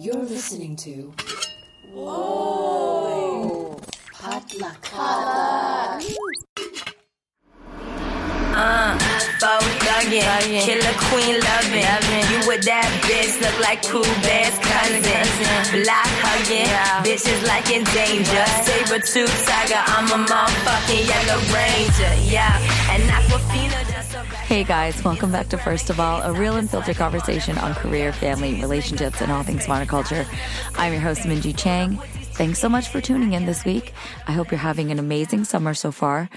You're listening to. Whoa! Potluck. Uh, faux thuggin', killer queen lovin'. You with that bitch, look like cool best cousin. Block huggin', bitches like in danger. Saber tooth tiger, I'm a motherfucking yellow ranger. Yeah, and Aquafina just so Hey guys, welcome back to First of All, a real and filtered conversation on career, family, relationships, and all things monoculture. I'm your host, Minji Chang. Thanks so much for tuning in this week. I hope you're having an amazing summer so far.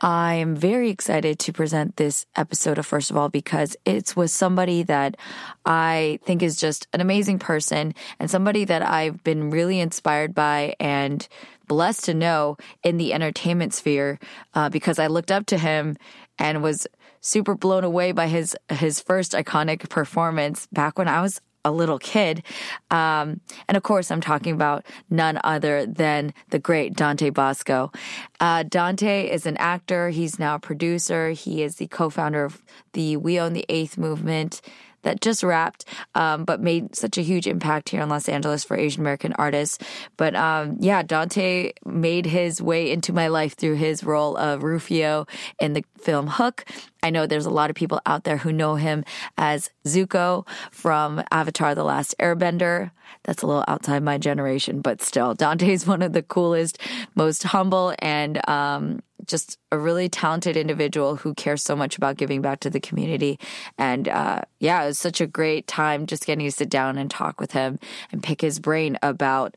I am very excited to present this episode of First of All because it's with somebody that I think is just an amazing person and somebody that I've been really inspired by and blessed to know in the entertainment sphere uh, because I looked up to him and was super blown away by his his first iconic performance back when I was a little kid. Um, and of course, I'm talking about none other than the great Dante Basco. Uh, Dante is an actor. He's now a producer. He is the co-founder of the We Own the Eighth movement that just wrapped, um, but made such a huge impact here in Los Angeles for Asian American artists. But um, yeah, Dante made his way into my life through his role of Rufio in the film Hook. I know there's a lot of people out there who know him as Zuko from Avatar The Last Airbender. That's a little outside my generation, but still, Dante's one of the coolest, most humble, and um, just a really talented individual who cares so much about giving back to the community. And uh, yeah, it was such a great time just getting to sit down and talk with him and pick his brain about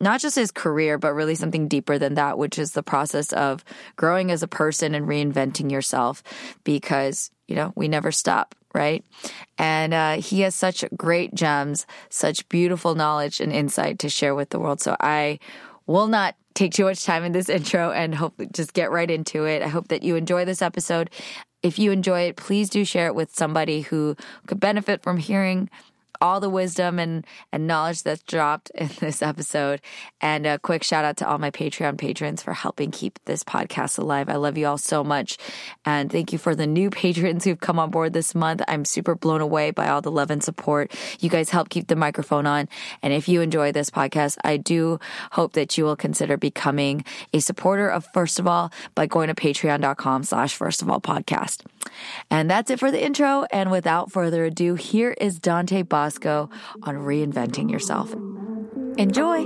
not just his career, but really something deeper than that, which is the process of growing as a person and reinventing yourself because, you know, we never stop, right? And uh, he has such great gems, such beautiful knowledge and insight to share with the world. So I will not take too much time in this intro and hope just get right into it. I hope that you enjoy this episode. If you enjoy it, please do share it with somebody who could benefit from hearing all the wisdom and, and knowledge that's dropped in this episode. And a quick shout out to all my Patreon patrons for helping keep this podcast alive. I love you all so much. And thank you for the new patrons who've come on board this month. I'm super blown away by all the love and support. You guys help keep the microphone on. And if you enjoy this podcast, I do hope that you will consider becoming a supporter of First of All by going to patreon.com slash first of all podcast. And that's it for the intro. And without further ado, here is Dante Basco on reinventing yourself. Enjoy.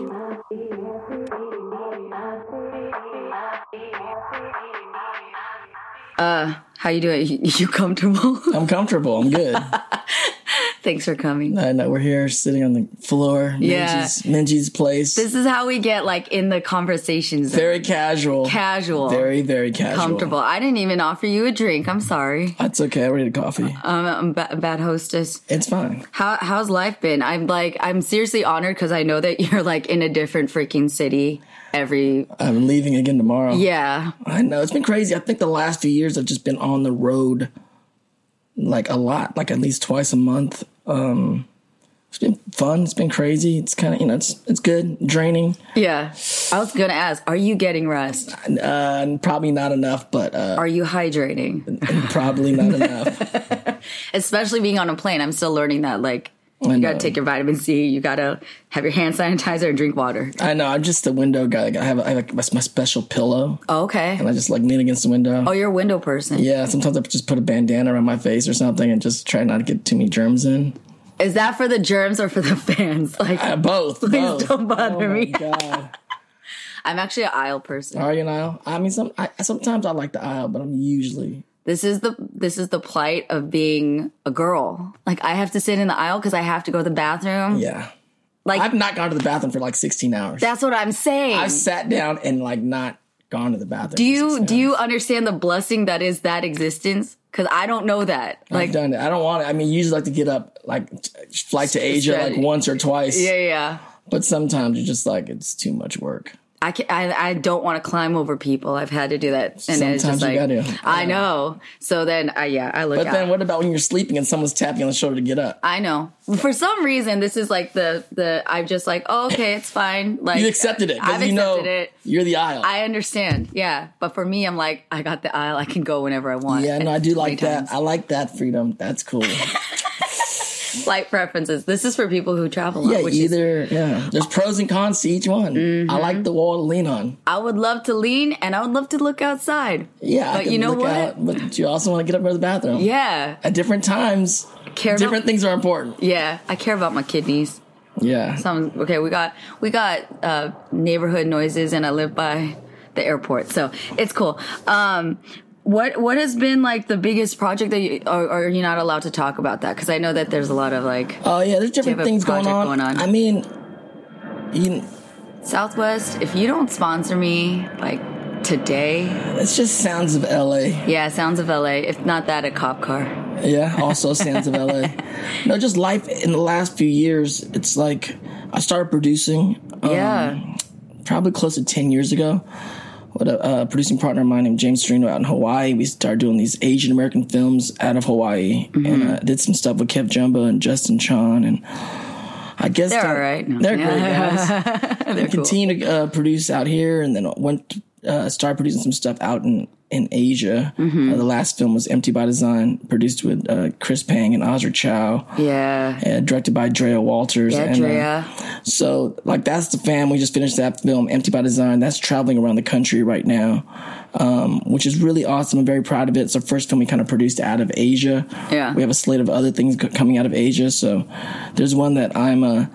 Uh, how you doing? You, you comfortable? I'm comfortable. I'm good. Thanks for coming. I know we're here sitting on the floor. Yeah. Minji's, Minji's place. This is how we get like in the conversations. very casual. casual. Very, very casual. comfortable. I didn't even offer you a drink. I'm sorry. That's okay. I already had coffee. I'm, I'm ba- a bad hostess. It's fine. How how's life been? I'm like I'm seriously honored because I know that you're like in a different freaking city every I'm leaving again tomorrow. yeah. I know. It's been crazy. I think the last few years I've just been on the road like a lot, like at least twice a month. Um, it's been fun. It's been crazy. It's kind of, you know, it's, it's good, draining. Yeah. I was gonna ask, are you getting rest? Uh, probably not enough, but, uh, Are you hydrating? probably not enough. Especially being on a plane. I'm still learning that like you gotta take your vitamin C, you gotta have your hand sanitizer and drink water. I know. I'm just a window guy. Like, I have, I have like my, my special pillow Oh, okay. and I just like lean against the window. Oh, you're a window person. Yeah, sometimes I just put a bandana around my face or something and just try not to get too many germs in. Is that for the germs or for the fans? Like Uh, both. Please both. don't bother oh my me. God. I'm actually an aisle person. Are you an aisle? I mean, some I, sometimes I like the aisle, but I'm usually This is the this is the plight of being a girl. Like I have to sit in the aisle because I have to go to the bathroom. yeah. Like I've not gone to the bathroom for like 16 hours. that's what I'm saying. I've sat down and like not gone to the bathroom. do you do you understand the blessing that is that existence? Because I don't know that. I've done it. I don't want it. I mean, you usually like to get up like flight to Asia like once or twice. yeah, yeah. But sometimes you're just like it's too much work. I, can, I I don't want to climb over people. I've had to do that, and it's just Sometimes you like gotta. I know. So then, I yeah, I look But out. then what about when you're sleeping and someone's tapping on the shoulder to get up? I know. For some reason, this is like the the I'm just like, oh, okay, it's fine. Like You accepted it I've you know accepted it. you're the aisle. I understand, yeah. But for me, I'm like, I got the aisle. I can go whenever I want. yeah, no, I do like that. times. I like that freedom. That's cool. Flight preferences. This is for people who travel. a lot, Yeah, which is- either yeah. There's pros and cons to each one. I Mm-hmm. like the wall to lean on. I would love to lean and I would love to look outside. Yeah, But you know what? out, but you also want to get up to the bathroom. Yeah. At different times, Care different about, things are important. Yeah, I care about my kidneys. Yeah. Some okay, we got we got uh, neighborhood noises, and I live by the airport, so it's cool. Um, what what has been like the biggest project that you or, or are you not allowed to talk about that? Because I know that there's a lot of like Oh yeah, there's different things going on. going on? I mean, you, Southwest. If you don't sponsor me like today, it's just sounds of LA. yeah, sounds of LA. If not that, a cop car. Yeah, also sounds of LA. No, just life in the last few years. It's like I started producing. um, Yeah, probably close to 10 years ago with a uh, producing partner of mine named James Sereno out in Hawaii. We started doing these Asian American films out of Hawaii Mm-hmm. and uh, did some stuff with KevJumba and Justin Chon. And I guess They're that- all right. They're great guys. cool. Continue to uh, produce out here and then went, uh, started producing some stuff out in, in Asia. Mm-hmm. Uh, the last film was Empty by Design, produced with uh, Chris Pang and Osric Chau. Yeah, Uh, directed by Drea Walters. yeah, and, uh, Drea. so, like, that's the fam. We just finished that film, Empty by Design. That's traveling around the country right now, um, which is really awesome. I'm very proud of it. It's our first film we kind of produced out of Asia. Yeah. We have a slate of other things co- coming out of Asia. So, there's one that I'm uh,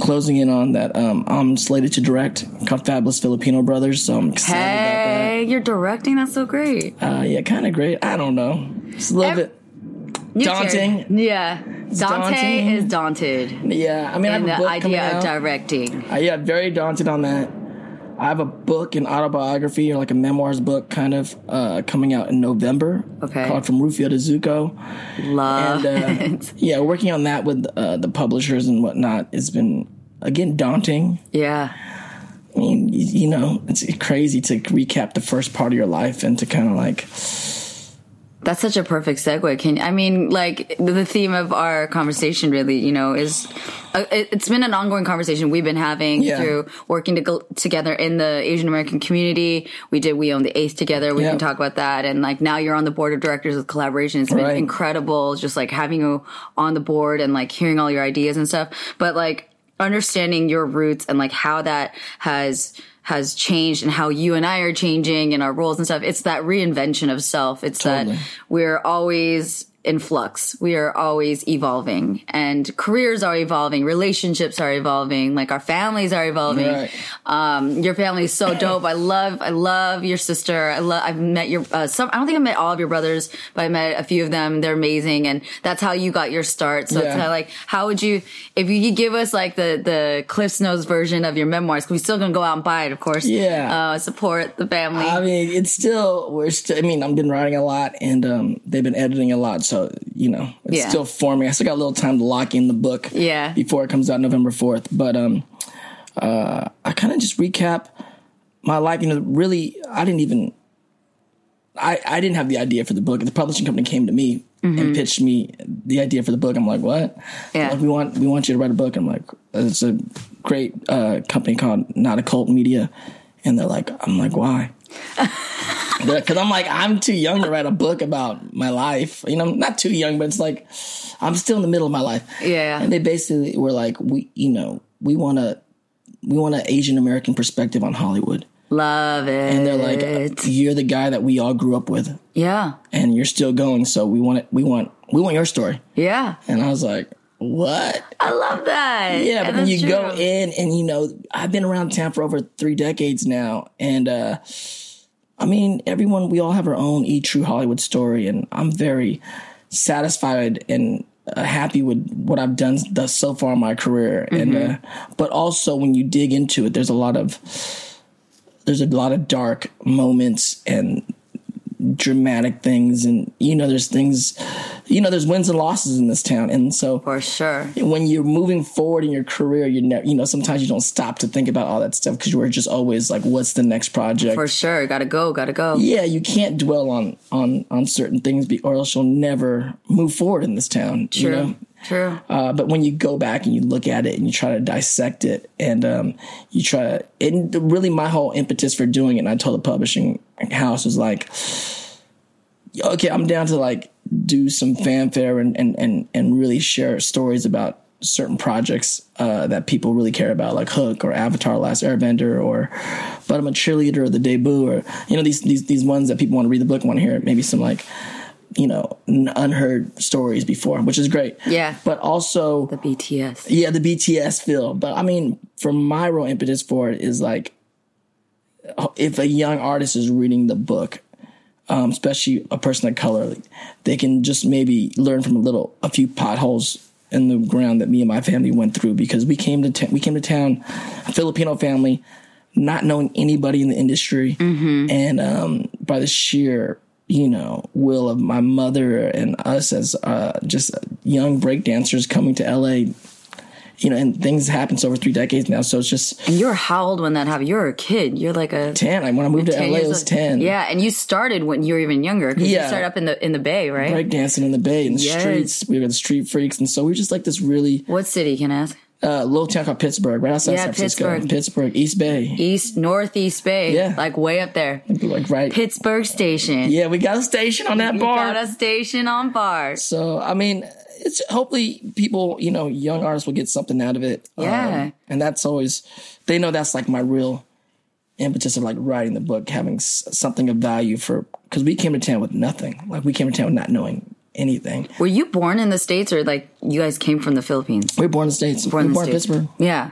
closing in on that um, I'm slated to direct called Fabulous Filipino Brothers. So, I'm excited Hey, you're directing. That's so great. Uh, yeah, kind of great. I don't know. It's a little Ev- bit. Daunting. Yeah. Dante daunting. is daunted Yeah, I mean, I have the idea of out. directing. Uh, yeah, very daunted on that. I have a book, an autobiography, or like a memoirs book, kind of uh, coming out in November. Okay. Called From Rufio to Zuko. Love And uh, yeah, working on that with uh, the publishers and whatnot has been again daunting. Yeah. I mean, you know, it's crazy to recap the first part of your life and to kind of like, That's such a perfect segue. Can I mean, like the theme of our conversation, really, you know, is uh, it, it's been an ongoing conversation we've been having Yeah. through working to together in the Asian American community. We did We Own the Eighth together. We Yeah. can talk about that. And like now you're on the board of directors of collaboration. It's been Right. incredible, just like having you on the board and like hearing all your ideas and stuff. But like understanding your roots and like how that has has changed and how you and I are changing and our roles and stuff. It's that reinvention of self. It's Totally. that we're always in flux. We are always evolving and careers are evolving, relationships are evolving, like our families are evolving. Right. Um, your family is so dope. I love, I love your sister. I love, I've met your, uh, some, I don't think I met all of your brothers, but I met a few of them. They're amazing. And that's how you got your start. So it's Yeah. kind of like, how would you, if you could give us like the, the Cliff's Notes version of your memoirs, cause we still gonna go out and buy it, of course. Yeah. Uh, support the family. I mean, it's still, we're still, I mean, I've been writing a lot and um, they've been editing a lot. So, you know, it's Yeah. still forming. I still got a little time to lock in the book Yeah. before it comes out November 4th. But um, uh, I kind of just recap my life. You know, really, I didn't even, I, I didn't have the idea for the book. The publishing company came to me and pitched me the idea for the book. I'm like, what? Mm-hmm. Yeah. Like, we want we want you to write a book. I'm like, it's a great uh, company called Not a Cult Media, and they're like, I'm like, why? Because I'm like, I'm too young to write a book about my life. You know, I'm not too young, but it's like I'm still in the middle of my life. Yeah. And they basically were like, we, you know, we want to, we want an Asian American perspective on Hollywood. love it. And they're like, you're the guy that we all grew up with, yeah. and you're still going. So we want it. We want, we want your story. Yeah. And I was like, what? I love that. Yeah, but then you go in and you know, I've been around town for over three decades now. And uh I mean, everyone we all have our own E True Hollywood story, and I'm very satisfied and uh, happy with what I've done thus so far in my career. And uh but also when you dig into it, there's a lot of there's a lot of dark moments and dramatic things and you know there's things you know there's wins and losses in this town and so For sure. when you're moving forward in your career, you never, you know, sometimes you don't stop to think about all that stuff because you are just always like, what's the next project? For sure. Gotta go. Gotta go. yeah, you can't dwell on on on certain things, be, or else you'll never move forward in this town. True. You know? True. Uh, but when you go back and you look at it and you try to dissect it, and um, you try to, and really my whole impetus for doing it, and I told the publishing house was like, okay, I'm down to like do some fanfare and and and, and really share stories about certain projects uh, that people really care about, like Hook or Avatar: Last Airbender, or But I'm a Cheerleader or The Debut, or you know these these these ones that people want to read the book, want to hear maybe some like you know unheard stories before, which is great. Yeah. but also The BTS. yeah, the BTS feel. But I mean, for my real impetus for it is like, if a young artist is reading the book, um, especially a person of color, they can just maybe learn from a little, a few potholes in the ground that me and my family went through because we came to ta- we came to town, a Filipino family, not knowing anybody in the industry, and um, by the sheer you know will of my mother and us as uh, just young breakdancers coming to LA. You know, and things happened so over three decades now. So it's just And you were how old when that happened? You were a kid. You're like a ten. Like when I moved to LA, it was ten. Yeah, and you started when you were even younger because Yeah. you started up in the in the Bay, right? breakdancing in the Bay in the Yes. streets. We were the street freaks, and so we were just like this really What city can I ask? Uh, little town called Pittsburg, right outside Yeah, San Francisco. Pittsburg. Pittsburg, East Bay, East Northeast Bay. Yeah. Like way up there. like right. Pittsburg Station. yeah, we got a station on that You bar. got a station on bars. So I mean, it's hopefully people, you know, young artists will get something out of it. Um, Yeah. and that's always they know that's like my real impetus of like writing the book, having s- something of value for because we came to town with nothing. Like we came to town with not knowing anything. Were you born in the States or like you guys came from the Philippines? We were born in the states. Born we in were born in Pittsburg. Yeah.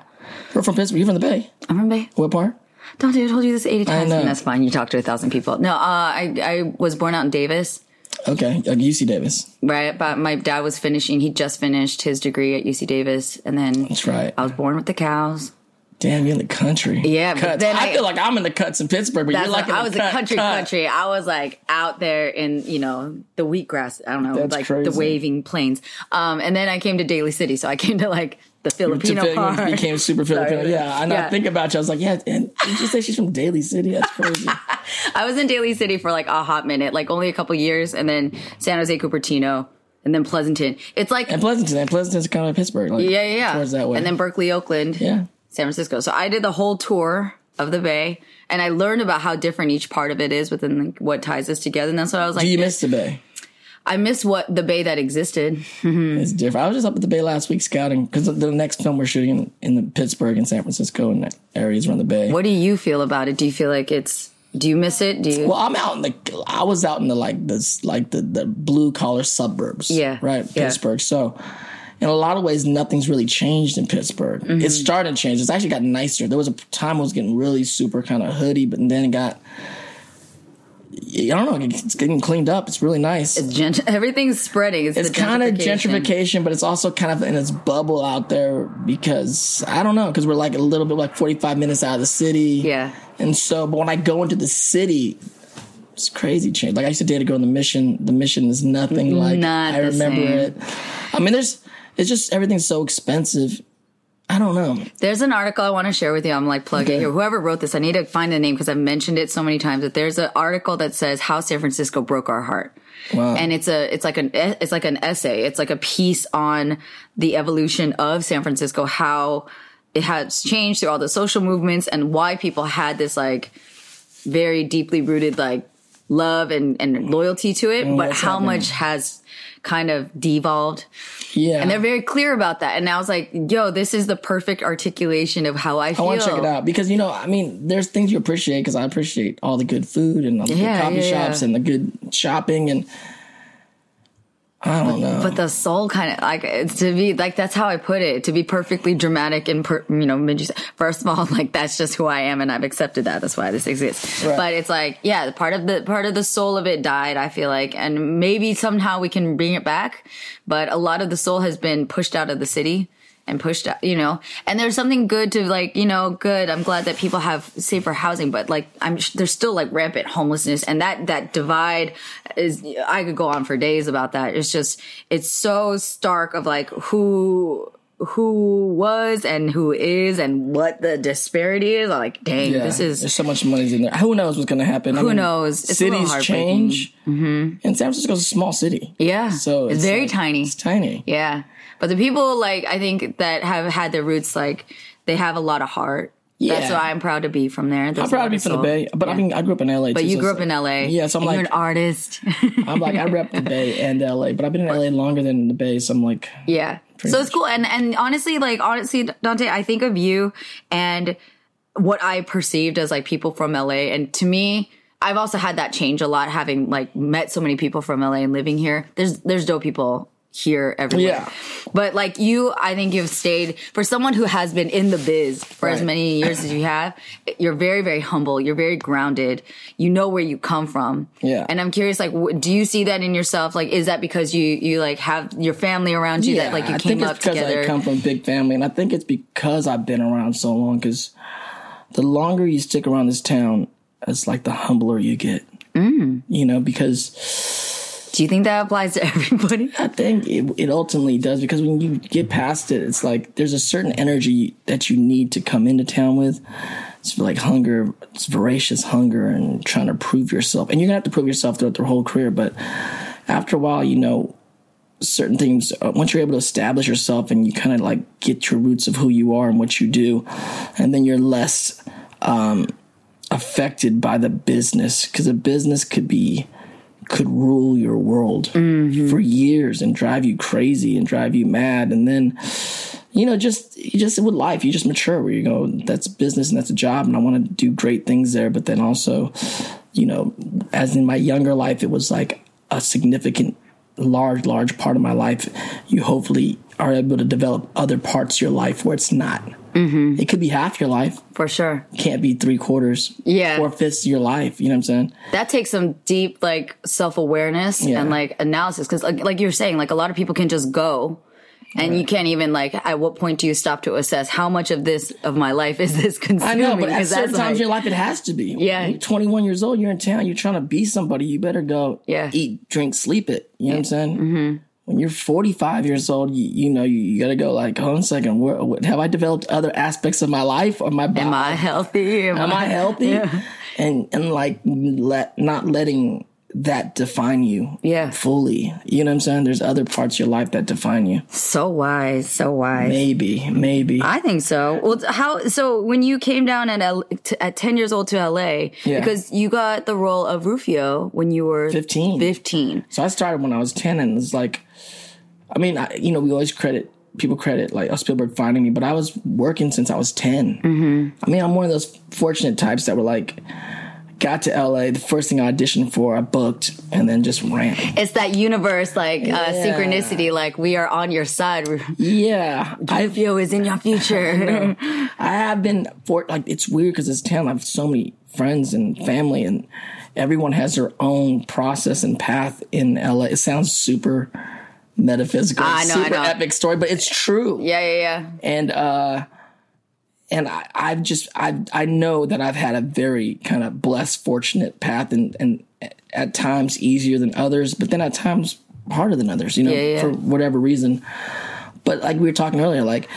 We're from Pittsburg. You're from the Bay. I'm from Bay. What part? Dante, I told you this 80 times. know. That's fine. You talked to a thousand people. No, uh, I, I was born out in Davis, Okay, like UC Davis. right? But my dad was finishing, he just finished his degree at UC Davis. And then That's right. I was born with the cows. Damn, you're in the country. Yeah, but then I, I- feel like I'm in the cuts in Pittsburg, but you're like I was cut, a country cut. country. I was like out there in you know the wheatgrass. I don't know, That's like crazy. the waving plains. Um, and then I came to Daly City, so I came to like the Filipino Phil- part. you became super Filipino. Sorry. Yeah, and I Yeah. think about you. I was like, yeah, and did you say she's from Daly City? That's crazy. I was in Daly City for like a hot minute, like only a couple years, and then San Jose, Cupertino, and then Pleasanton. It's like and Pleasanton, and Pleasanton's kind of Pittsburg. Like, yeah, yeah, yeah. Towards that way. And then Berkeley, Oakland, yeah. San Francisco. So I did the whole tour of the Bay, and I learned about how different each part of it is within like, what ties us together. And that's what I was like. Do you miss the Bay? I miss what the Bay that existed. Mm-hmm. It's different. I was just up at the Bay last week scouting because the, the next film we're shooting in, in the Pittsburg and San Francisco and areas around the Bay. What do you feel about it? Do you feel like it's? Do you miss it? Do you? Well, I'm out in the. I was out in the like this like the the blue collar suburbs. Yeah, right. yeah. Pittsburg. So, in a lot of ways, nothing's really changed in Pittsburg. Mm-hmm. It's starting to change. It's actually gotten nicer. There was a time it was getting really super kind of hoodie, but then it got. I don't know. It's getting cleaned up. It's really nice. Gent- everything's spreading. It's, it's kind of gentrification. gentrification, but it's also kind of in its bubble out there because I don't know because we're like a little bit like forty five minutes out of the city. Yeah. and so but when I go into the city, it's crazy change. Like I used to date a girl in the mission. The mission is nothing like Not I remember same. it. I mean, there's it's just everything's so expensive. I don't know. There's an article I want to share with you. I'm like plugging Okay. here. Whoever wrote this, I need to find the name because I've mentioned it so many times. That there's an article that says how San Francisco broke our heart. Wow. and it's a it's like an it's like an essay it's like a piece on the evolution of san francisco how it has changed through all the social movements and why people had this like very deeply rooted like love and, and loyalty to it but how happening? much has kind of devolved yeah, and they're very clear about that and i was like yo this is the perfect articulation of how i feel. I want to check it out because you know, I mean, there's things you appreciate because I appreciate all the good food and all the Yeah, good coffee yeah, shops yeah. and the good shopping and I don't know. but the soul kind of like it's to be like that's how I put it to be perfectly dramatic and per, you know first of all like that's just who I am and I've accepted that that's why this exists Right. but it's like yeah the part of the part of the soul of it died I feel like and maybe somehow we can bring it back but a lot of the soul has been pushed out of the city and pushed out you know and there's something good to like you know good I'm glad that people have safer housing but like I'm there's still like rampant homelessness and that that divide is I could go on for days about that it's just it's so stark of like who who was and who is and what the disparity is like dang yeah, this is there's so much money's in there. Who knows what's going to happen? Who knows? It's cities change, mm-hmm. and San Francisco's a small city. yeah so it's, very like- tiny It's tiny. Yeah. But the people like I think that have had their roots like they have a lot of heart That's Yeah. why I'm proud to be from there. There's I'm proud to be from the Bay, but I mean, I grew up in LA. But too, you so grew up in LA. Yeah, so I'm like, you're an artist. I'm like, I rep the Bay and LA, but I've been in LA longer than the Bay, so I'm like, Yeah. so it's cool. And and honestly, like honestly, Dante, I think of you and what I perceived as like people from LA. And to me, I've also had that change a lot, having like met so many people from LA and living here. There's there's dope people here everywhere. Yeah. But like you, I think you've stayed for someone who has been in the biz for as many years as you have. You're very, very humble. You're very grounded. You know where you come from. Yeah. And I'm curious, like, do you see that in yourself? Like, is that because you you like have your family around you that like you I came think up it's because together? I come from a big family, and I think it's because I've been around so long. Because the longer you stick around this town, it's like the humbler you get. Mm. You know, because Do you think that applies to everybody? I think it, it ultimately does. Because when you get past it, it's like there's a certain energy that you need to come into town with. It's like hunger, it's voracious hunger, and trying to prove yourself. And you're gonna have to prove yourself throughout your whole career. But after a while, you know, certain things uh, once you're able to establish yourself and you kind of like get your roots of who you are and what you do and then you're less um affected by the business because a business could be could rule your world mm-hmm. for years and drive you crazy and drive you mad. And then you know just you just with life you just mature where you go that's business and that's a job and i want to do great things there. But then also you know as in my younger life it was like a significant large large part of my life. You hopefully are able to develop other parts of your life where it's not mm-hmm. it could be half your life For sure. can't be three quarters Yeah. four fifths of your life you know what i'm saying That takes some deep like self awareness Yeah. and like analysis because like, like you're saying, like a lot of people can just go. And you can't even like. At what point do you stop to assess how much of this of my life is this consuming? I know, but at certain times like- in your life, it has to be. Yeah. You're 21 years old, you're in town, you're trying to be somebody, you better go Yeah. eat, drink, sleep it. You know what I'm saying? Mm-hmm. When you're 45 years old, you, you know, you, you got to go like, hold on a second, where, what, have I developed other aspects of my life or my body? Am I healthy? Am I healthy? Yeah. And, and like, let, not letting that define you Yeah. fully. You know what I'm saying? There's other parts of your life that define you. So wise, so wise. Maybe, maybe. I think so. Well, how? So when you came down at L, to, at ten years old to LA, Yeah. because you got the role of Rufio when you were 15. Fifteen. So I started when I was 10 and it's like, I mean, I, you know, we always credit, people credit like oh, Spielberg finding me, but I was working since I was 10. Mm-hmm. I mean, I'm one of those fortunate types that were like, got to LA, the first thing I auditioned for, I booked and then just ran. It's that universe, like uh, synchronicity. Like we are on your side. Yeah. I, Rufio is in your future. I have been for like, it's weird because it's town. I have so many friends and family and everyone has their own process and path in LA. It sounds super metaphysical, I know, I super know. epic story, but it's true. yeah, yeah, yeah. and uh and I, I've just I I know that I've had a very kind of blessed, fortunate path, and and at times easier than others, but then at times harder than others. You know, Yeah, yeah. for whatever reason. But like we were talking earlier, like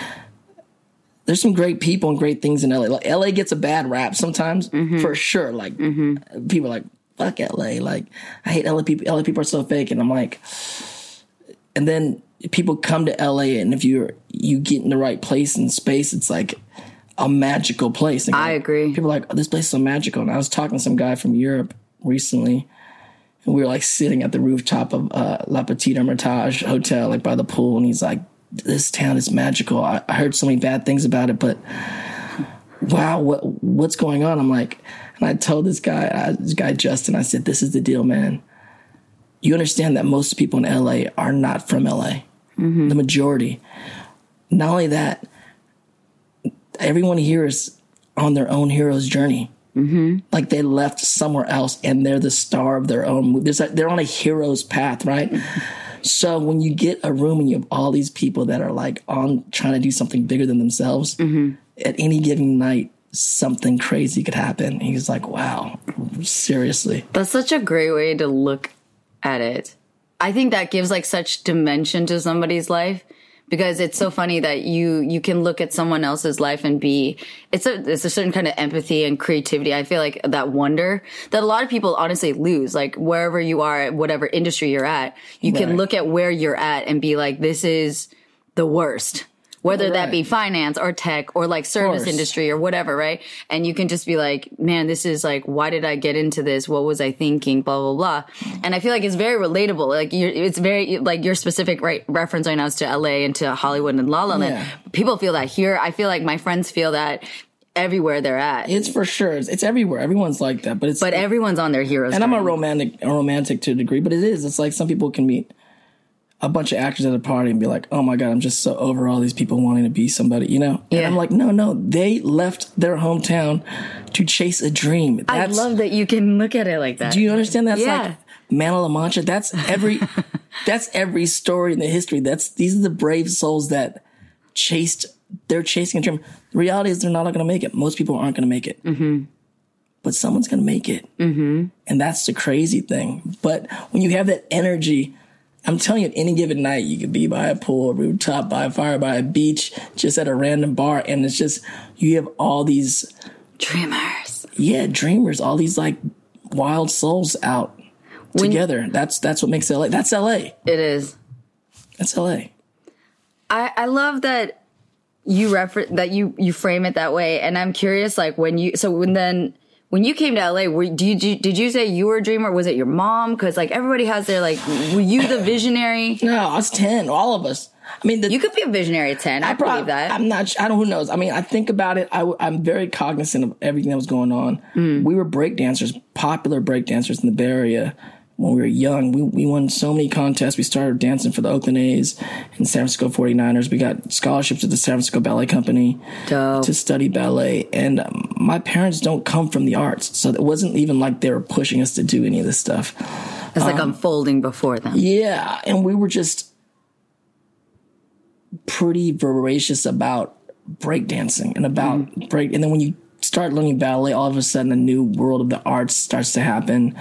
there's some great people and great things in LA. Like LA gets a bad rap sometimes, Mm-hmm. for sure. Like people are like fuck LA. Like I hate LA people. LA people are so fake, and I'm like, and then people come to LA, and if you're you get in the right place and space, it's like a magical place. Like, I agree. People are like, oh, this place is so magical. And I was talking to some guy from Europe recently, and we were like sitting at the rooftop of uh, Le Petit Ermitage Hotel, like by the pool, and he's like, "This town is magical. I, I heard so many bad things about it, but wow, what what's going on?" I'm like, and I told this guy, uh, this guy Justin, I said, "This is the deal, man. You understand that most people in LA are not from LA, the majority. Not only that." Everyone here is on their own hero's journey. Mm-hmm. Like they left somewhere else and they're the star of their own movie. They're on a hero's path, right? so when you get a room and you have all these people that are like on trying to do something bigger than themselves, at any given night, something crazy could happen. He's like, wow, seriously. That's such a great way to look at it. I think that gives like such dimension to somebody's life because it's so funny that you you can look at someone else's life and be it's a it's a certain kind of empathy and creativity. I feel like that wonder that a lot of people honestly lose. Like wherever you are, whatever industry you're at, you can look at where you're at and be like, this is the worst. Whether that be finance or tech or like service industry or whatever, right? And you can just be like, man, this is like, why did I get into this? What was I thinking? Blah, blah, blah. And I feel like it's very relatable. Like you're, it's very, like your specific right, reference right now is to LA and to Hollywood and La La Land. Yeah. People feel that here. I feel like my friends feel that everywhere they're at. It's for sure. It's, it's everywhere. Everyone's like that, but it's but everyone's on their heroes. and I'm a romantic, a romantic to a degree, but it is. It's like some people can meet a bunch of actors at a party and be like, "Oh my god, I'm just so over all these people wanting to be somebody," you know. And I'm like, no, no, they left their hometown to chase a dream. I love that you can look at it like that. Do you understand? That's Yeah. like Man of La Mancha. That's every. that's every story in the history. That's these are the brave souls that chased. They're chasing a dream. The reality is they're not going to make it. Most people aren't going to make it. Mm-hmm. But someone's going to make it. Mm-hmm. And that's the crazy thing. But when you have that energy. I'm telling you, any given night, you could be by a pool, a rooftop, by a fire, by a beach, just at a random bar, and it's just you have all these Dreamers. yeah, dreamers, all these like wild souls out together. That's that's what makes LA. That's LA. It is. That's LA. I, I love that you refer that you you frame it that way, and I'm curious, like when you so when then when you came to LA, were do you, did you say you were a dreamer? Was it your mom? Because like everybody has their like, were you the visionary? No, I was ten. All of us. I mean, the, You could be a visionary at ten. I, prob- believe that. I'm not. I don't. Who knows? I mean, I think about it. I, am very cognizant of everything that was going on. Mm. We were break dancers, popular break dancers in the Bay Area when we were young. We we won so many contests. We started dancing for the Oakland A's and San Francisco 49ers. We got scholarships at the San Francisco Ballet Company Dope. to study ballet. And um, my parents don't come from the arts, so it wasn't even like they were pushing us to do any of this stuff. It's like unfolding before them. Yeah, and we were just pretty voracious about breakdancing and about break. And then when you start learning ballet, all of a sudden a new world of the arts starts to happen.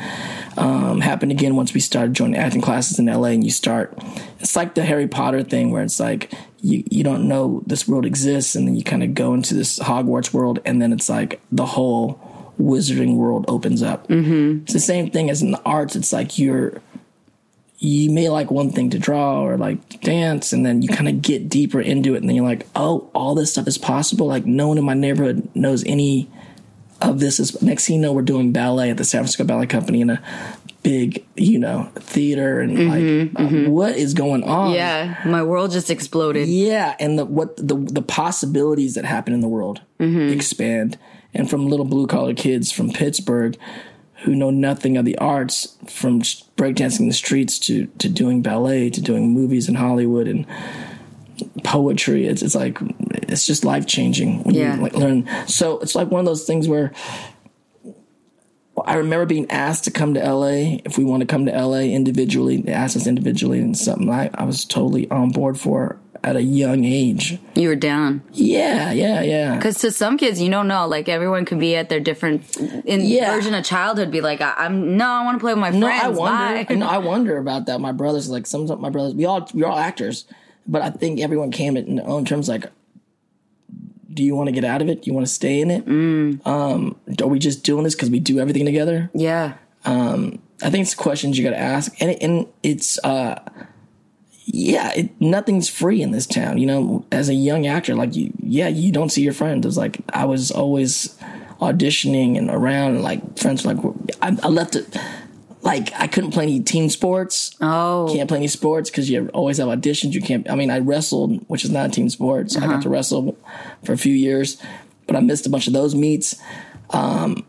Um, happened again once we started joining acting classes in LA, and you start. It's like the Harry Potter thing where it's like you you don't know this world exists, and then you kind of go into this Hogwarts world, and then it's like the whole wizarding world opens up. Mm-hmm. It's the same thing as in the arts. It's like you're you may like one thing to draw or like dance and then you kind of get deeper into it and then you're like oh all this stuff is possible. Like no one in my neighborhood knows any of this is next thing you know we're doing ballet at the san francisco ballet company in a big you know theater and like mm-hmm, uh, mm-hmm. what is going on? Yeah, my world just exploded. yeah, and the what the the possibilities that happen in the world mm-hmm. expand, and from little blue collar kids from Pittsburg who know nothing of the arts, from breakdancing in the streets to to doing ballet to doing movies in Hollywood and poetry. It's it's like it's just life changing when Yeah. you like learn. So it's like one of those things where. I remember being asked to come to LA if we want to come to LA individually. They asked us individually, and something I, I was totally on board for at a young age. You were down. Yeah, yeah, yeah. Because to some kids, you don't know. Like everyone could be at their different in Yeah. version of childhood. Be like, I, I'm no, I want to play with my No, friends. I wonder. No, I wonder about that. My brothers, like some of my brothers, we all we're all actors, but I think everyone came in their own terms. Like, do you want to get out of it? Do you want to stay in it? Mm. Um, are we just doing this because we do everything together? yeah, Um, I think it's questions you got to ask, and it, and it's uh, yeah, it, nothing's free in this town. You know, as a young actor, like you, yeah, you don't see your friends. It's like I was always auditioning and around, and like friends were like I, I left it. Like I couldn't play any team sports. Oh, Can't play any sports because you always have auditions. You can't. I mean, I wrestled, which is not a team sport. So I got to wrestle for a few years, but I missed a bunch of those meets. Um,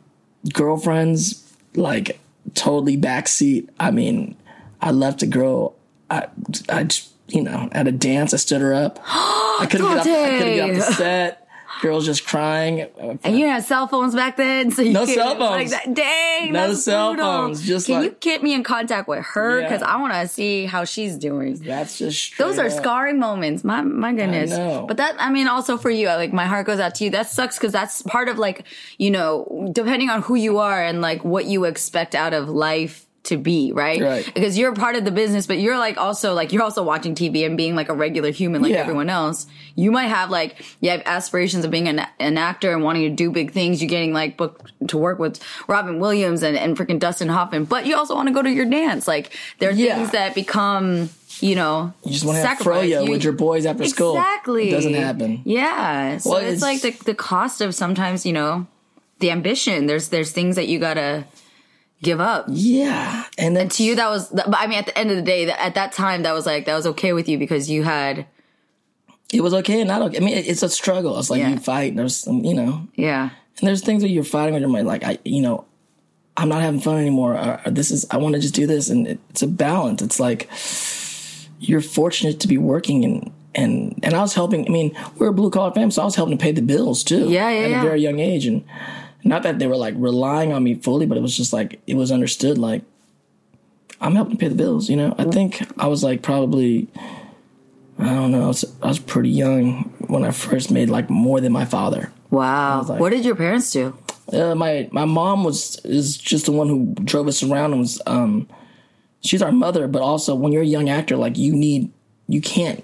girlfriends, like totally backseat. I mean, I left a girl. I, I, just, you know, at a dance, I stood her up. I couldn't get up. I couldn't get off the set. Girls just crying. and you didn't cell phones back then, so you No cell was Like phones. that. Dang, No cell brutal. phones, just can you like- get me in contact with her? Yeah. Because I want to see how she's doing. That's just Those are up. scarring moments. My my goodness. But that I mean also for you, like my heart goes out to you. That sucks because that's part of like, you know, depending on who you are and like what you expect out of life to be, right? Right. Because you're part of the business, but you're like also like you're also watching TV and being like a regular human like Yeah. everyone else. You might have like you have aspirations of being an, an actor and wanting to do big things. You're getting like booked to work with Robin Williams and, and freaking Dustin Hoffman, but you also want to go to your dance. Like there are Yeah. things that become, you know, You just want to have froyo You- with your boys after school. Exactly. It doesn't happen. Yeah. So Well, it's, it's- like the the cost of sometimes, you know, the ambition. There's there's things that you gotta give up. Yeah, and then To you, that was. But I mean, at the end of the day, that- at that time, that was like that was okay with you because you had, it was okay and not okay. I mean, it's a struggle. It's like Yeah. you fight. And there's some, you know, yeah, and there's things that you're fighting with your mind. Like I, you know, I'm not having fun anymore. Or, or this is I want to just do this, and it, it's a balance. It's like you're fortunate to be working and. And and I was helping. I mean, we're a blue collar family, so I was helping to pay the bills too. Yeah, yeah, At yeah. a very young age, and not that they were like relying on me fully, but it was just like it was understood. Like I'm helping pay the bills. You know, I think I was like probably I don't know. I was, I was pretty young when I first made like more than my father. wow. like- what did your parents do? Uh, my my mom was is just the one who drove us around and was um she's our mother, but also when you're a young actor, like you need you can't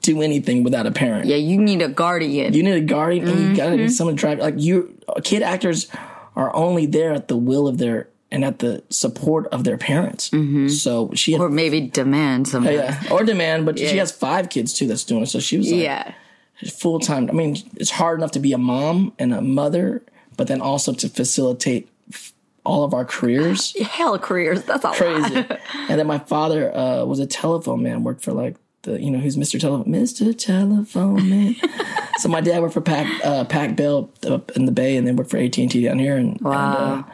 do anything without a parent. Yeah, you need a guardian. You need a guardian and you gotta need someone to drive like you kid actors are only there at the will of their and at the support of their parents. So she had or maybe demand some. yeah, or demand, but she has five kids too that's doing it. So she was like, yeah. full time. I mean, it's hard enough to be a mom and a mother, but then also to facilitate all of our careers. Hell, careers. That's all Crazy. and then my father uh, was a telephone man, worked for like the you know who's Mr. Telephone, Mr. Telephone Man. so my dad worked for Pac uh, Pac Bell up in the Bay, and then worked for AT and T down here. And, Wow. and uh,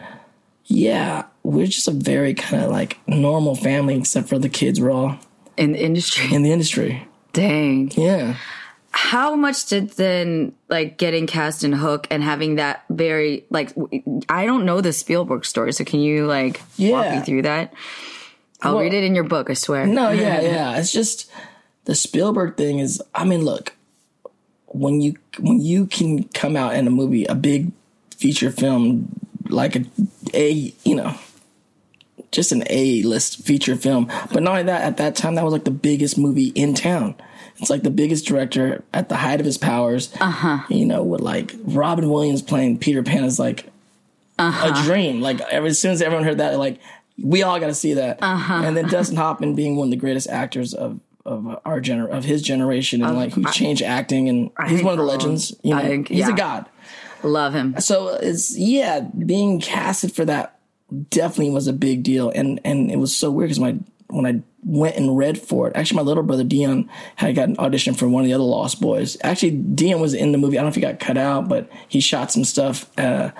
yeah, we're just a very kind of like normal family, except for the kids were all in the industry. in the industry. Dang. Yeah. how much did then like getting cast in Hook and having that very like I don't know the Spielberg story, so can you like walk me through that? I'll Well- read it in your book, I swear. No, yeah, yeah. It's just the Spielberg thing is. I mean, look, when you when you can come out in a movie, a big feature film like a a you know, just an A list feature film. But not only that, at that time, that was like the biggest movie in town. It's like the biggest director at the height of his powers. Uh huh. You know, with like Robin Williams playing Peter Pan is like a dream. Like ever- as soon as everyone heard that, like we all got to see that. Uh-huh. And then Dustin Hoffman being one of the greatest actors of of our gener of his generation and like who changed acting and he's one of the legends. You know, I think- he's yeah. a god. Love him. So it's yeah, being casted for that definitely was a big deal, and and it was so weird because my when I went and read for it, actually my little brother Dion had got an audition for one of the other Lost Boys. Actually, Dion was in the movie. I don't know if he got cut out, but he shot some stuff. Uh,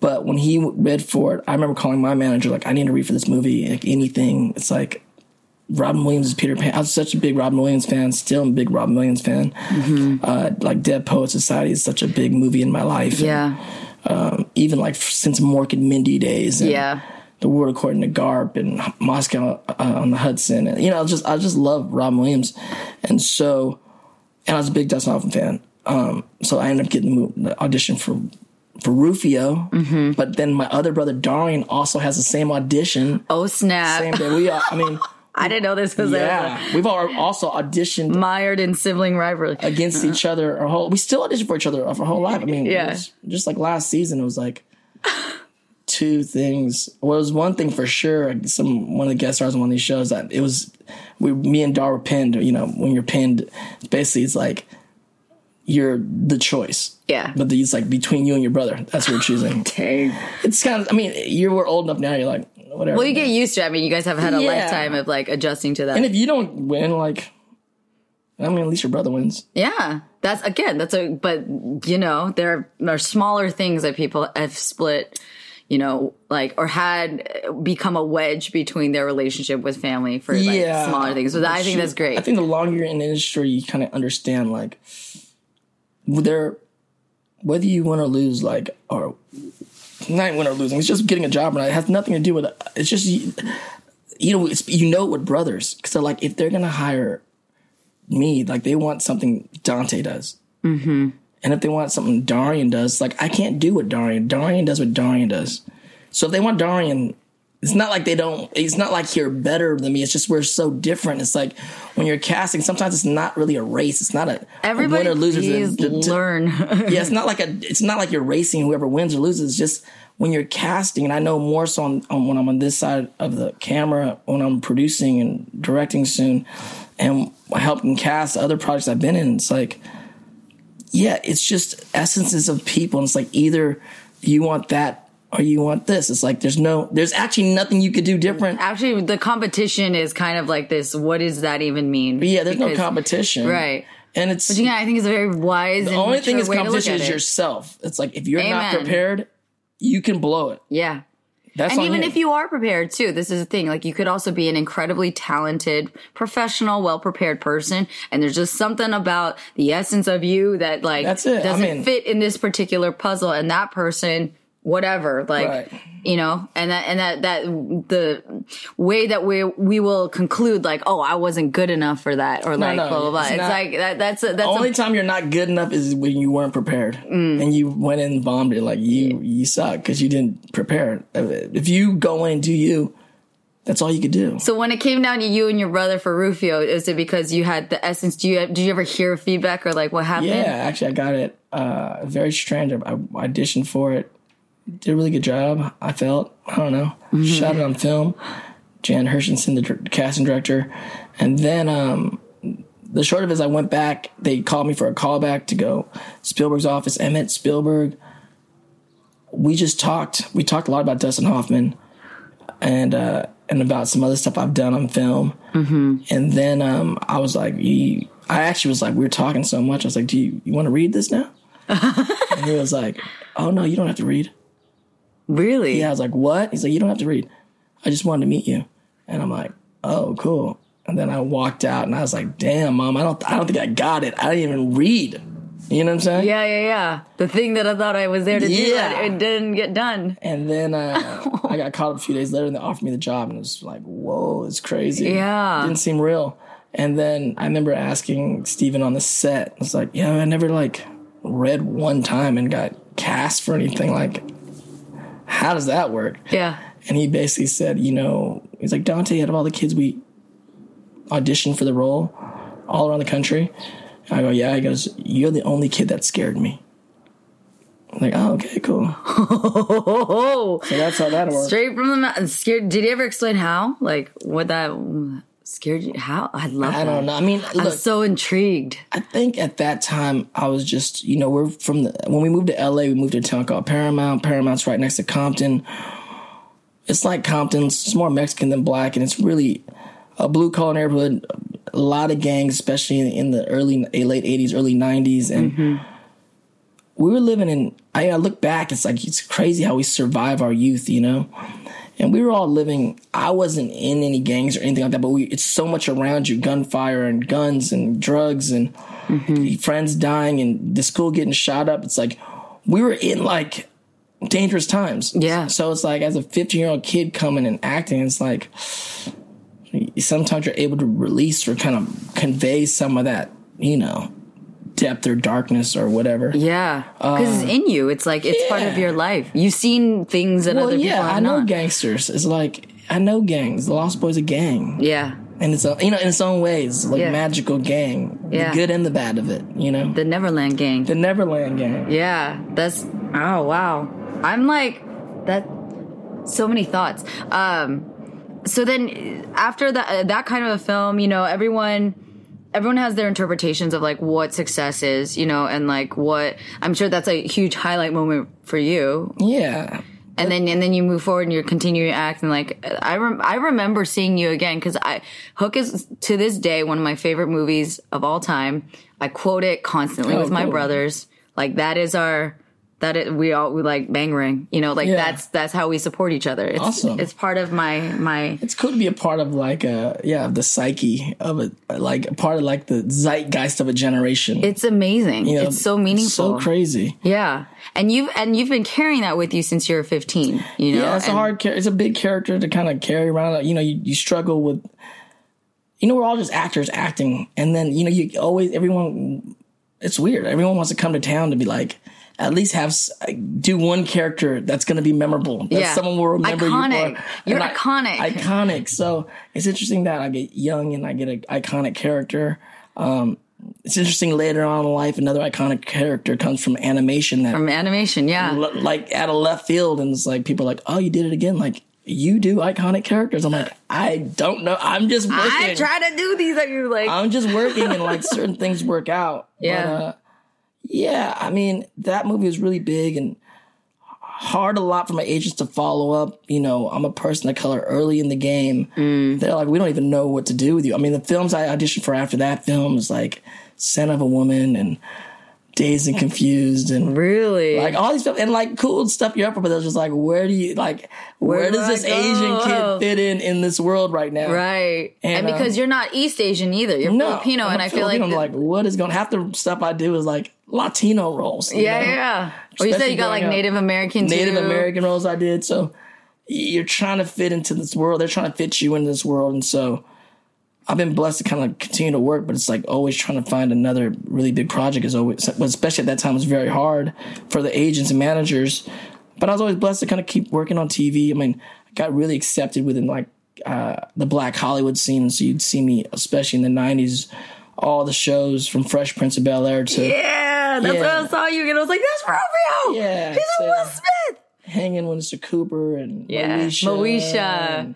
but when he read for it, I remember calling my manager like, I need to read for this movie. Like anything, it's like Robin Williams is Peter Pan. I was such a big Robin Williams fan. Still am a big Robin Williams fan. Uh, like Dead Poet Society is such a big movie in my life. Yeah. Even like since Mork and Mindy days. And Yeah. The World According to Garp and Moscow uh, on the Hudson. And, you know, I just, I just love Robin Williams. And so, and I was a big Dustin Hoffman fan. Um, so I ended up getting the, audition for, for Rufio. Mm-hmm. But then my other brother Darion also has the same audition. Oh snap. Same day. We, are, I mean, I didn't know this because yeah, we've all also auditioned mired in sibling rivalry. against each uh-huh. other our whole. We still audition for each other our whole life. I mean, Yeah. was just like last season, it was like two things. Well, it was one thing for sure. Some one of the guest stars on one of these shows that it was. We, me and Dar were pinned. You know, when you're pinned, basically it's like you're the choice. Yeah. But it's like between you and your brother. That's what you're choosing. Dang. it's kind of. I mean, you were old enough now. You're like whatever. Well, you get used to it. I mean, you guys have had a Yeah. lifetime of like adjusting to that. and if you don't win, like. I mean, at least your brother wins. Yeah, that's again, that's a, but you know, there are smaller things that people have split, you know, like, or had uh, become a wedge between their relationship with family for like Yeah. smaller things. So I think that's great. I think the longer you're in the industry, you kind of understand like there, whether you win or lose, like or not win or losing, it's just getting a job, and it has nothing to do with it. It's just you, know, it's, you know, with brothers, because they're like if they're gonna hire me, like they want something Dante does. Mm-hmm. And if they want something Darion does, like I can't do what Darion. Darion does what Darion does. So if they want Darian, it's not like they don't it's not like you're better than me. It's just we're so different. It's like when you're casting sometimes it's not really a race. It's not a, Everybody, winner loser please to- to- learn. yeah it's not like a it's not like you're racing whoever wins or loses. It's just when you're casting and i know more so on, on when i'm on this side of the camera when i'm producing and directing soon and helping cast other projects i've been in it's like yeah it's just essences of people. And it's like either you want that or you want this it's like there's no there's actually nothing you could do different Actually, the competition is kind of like this. What does that even mean? But yeah there's no competition Right. and it's But yeah, I think it's a very wise. the only thing is way to look competition is it. yourself it's like if you're not prepared you can blow it Yeah. that's and even you. if you are prepared too, this is the thing. Like you could also be an incredibly talented, professional, well prepared person, and there's just something about the essence of you that like That's it. I doesn't mean- fit in this particular puzzle, and that person, whatever, like Right. you know, and that and that that the way that we we will conclude like, oh, I wasn't good enough for that, or like no, blah blah blah. it's It's, not- like that. That's a, that's the only a, time you're not good enough is when you weren't prepared Mm. and you went in and bombed it like you you suck because you didn't prepare if you go in and do you that's all you could do So when it came down to you and your brother for Rufio, is it because you had the essence? Do you did you ever hear feedback or like what happened? yeah actually i got it uh very strange i I auditioned for it did a really good job i felt i don't know Mm-hmm. shot it on film Jan Hirshenson the casting director and then um the short of it is I went back. They called me for a callback to go Spielberg's office. Emmett Spielberg. We just talked. We talked a lot about Dustin Hoffman, and uh, and about some other stuff I've done on film. Mm-hmm. And then um, I was like, I actually was like, we were talking so much. I was like, do you, you want to read this now? and he was like, oh no, you don't have to read. Really? Yeah, I was like, what? He's like, you don't have to read. I just wanted to meet you. And I'm like, oh, cool. And then I walked out and I was like, damn, mom, I don't, I don't think I got it. I didn't even read. You know what I'm saying? Yeah, yeah, yeah. The thing that I thought I was there to do, Yeah. that it didn't get done. And then uh, I got called up a few days later and they offered me the job and it was like, whoa, it's crazy. Yeah. it Didn't seem real. And then I remember asking Steven on the set, I was like, yeah, I never like read one time and got cast for anything. Like, how does that work? Yeah. And he basically said, you know, he's like, Dante, out of all the kids we auditioned for the role all around the country, I go, yeah. He goes, you're the only kid that scared me. I'm like, oh, okay, cool. So that's how that works. straight from the mountain. Scared. Did he ever explain how? Like what that scared you? How? I love I that. don't know. I mean, I'm so intrigued. I think at that time I was just, you know, we're from the when we moved to LA, we moved to a town called Paramount. Paramount's right next to Compton. It's like Compton, it's more Mexican than black, and it's really a blue collar neighborhood. A lot of gangs, especially in, in the early eh, late '80s, early '90s, and mm-hmm. we were living in. I, I look back, it's like it's crazy how we survive our youth, you know. And we were all living. I wasn't in any gangs or anything like that, but we, it's so much around you: gunfire and guns and drugs and mm-hmm. friends dying and the school getting shot up. It's like we were in like dangerous times. Yeah. So it's like as a 15 year old kid coming and acting, it's like sometimes you're able to release or kind of convey some of that, you know, depth or darkness or whatever. Yeah, because it's in you. It's like it's part of Uh, your life. You've seen things that Well, other people yeah, have I know not. gangsters. It's like I know gangs. The Lost Boys a gang, Yeah, and it's a, you know in its own ways, like Yeah. magical gang. Yeah. The good and the bad of it. You know, the Neverland Gang. the Neverland gang. Yeah, that's oh wow. I'm like that. So many thoughts. Um, so then after that uh, that kind of a film, you know, everyone everyone has their interpretations of like what success is, you know, and like what I'm sure that's a huge highlight moment for you. Yeah. And then and then you move forward and you're continuing to act and like I rem- I remember seeing you again because I Hook is to this day one of my favorite movies of all time. I quote it constantly Oh, with my cool. brothers. Like that is our that is, we all we like bangarang. You know, like Yeah. that's that's how we support each other. It's Awesome. it's part of my my It's cool to be a part of like a yeah the psyche of it, like a part of like the zeitgeist of a generation. it's amazing. You know, it's so meaningful. so crazy. Yeah. And you've and you've been carrying that with you since you were 15, you know. Yeah, it's a hard. It's a big character to kind of carry around. You know, you, you struggle with. You know, we're all just actors acting, and then you know, you always everyone. It's weird. Everyone wants to come to town to be like, at least have do one character that's going to be memorable. That Yeah. someone will remember Iconic. you for. You're And I- iconic. iconic. So it's interesting that I get young and I get an iconic character. Um, it's interesting later on in life, another iconic character comes from animation that From animation, yeah. like out of left field, and it's like people are like, "Oh, you did it again!" Like you do iconic characters. I'm like, I don't know. I'm just working. I try to do these that you like. I'm just working, and like certain things work out. Yeah. But, uh, yeah. I mean, that movie was really big and hard a lot for my agents to follow up. You know, I'm a person of color early in the game. Mm. They're like, we don't even know what to do with you. I mean, the films I auditioned for after that film was like Son of a Woman and Dazed and Confused and really? like all these stuff and like cool stuff you're up for, but they're just like, where do you like, where, Where does this Asian kid fit in in this world right now? right. And, And, because um, you're not East Asian either. You're No, Filipino, I'm and I feel like, I'm the- like, what is going? Half the stuff I do is like Latino roles. yeah, know? yeah. Or you said you got like up. Native American too. Native American roles I did. So you're trying to fit into this world. They're trying to fit you into this world, and so I've been blessed to kind of continue to work. But it's like always trying to find another really big project is always, especially at that time, was very hard for the agents and managers. But I was always blessed to kind of keep working on TV. I mean, I got really accepted within like uh, the Black Hollywood scene, and so you'd see me, especially in the '90s. All the shows from Fresh Prince of Bel Air to Yeah, that's Yeah. when I saw you, and I was like, "That's Romeo. Yeah, he's a so- Will Smith." hanging with Mr. Cooper and Yeah, Moesha, Moesha. and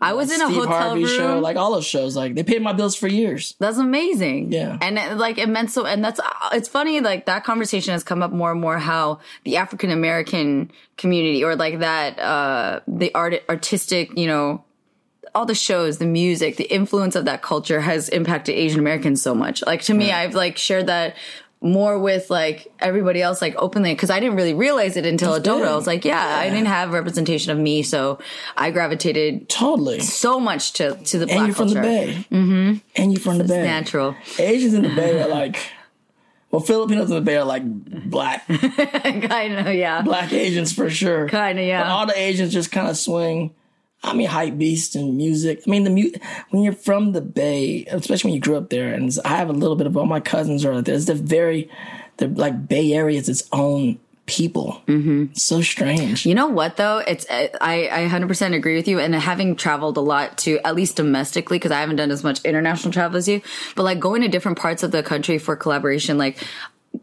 I was uh, in a Steve hotel Harvey room. show, like all those shows. Like they paid my bills for years. That's amazing. Yeah. And it, like it meant so, and that's, uh, it's funny, like that conversation has come up more and more how the African American community or like that, uh, the art, artistic, you know, all the shows, the music, the influence of that culture has impacted Asian Americans so much. Like to me, I've like shared that more with like everybody else, like openly, because I didn't really realize it until adult. I was like, yeah, I didn't have representation of me, so I gravitated Totally. so much to to the black And you're from the Bay. Mm-hmm. And you're from the Bay. Natural. Asians in the Bay are like, well, Filipinos in the Bay are like black, kind of, yeah. black Asians for sure. Kinda, yeah. But all the Asians just kind of swing. I mean, hype beast and music. I mean, the mu- when you're from the Bay, especially when you grew up there, and I have a little bit of all my cousins are like this. They're very, they're like Bay Area is its own people. Mm-hmm. So strange. You know what though? It's I I 100% agree with you. And having traveled a lot to at least domestically, because I haven't done as much international travel as you, but like going to different parts of the country for collaboration, like.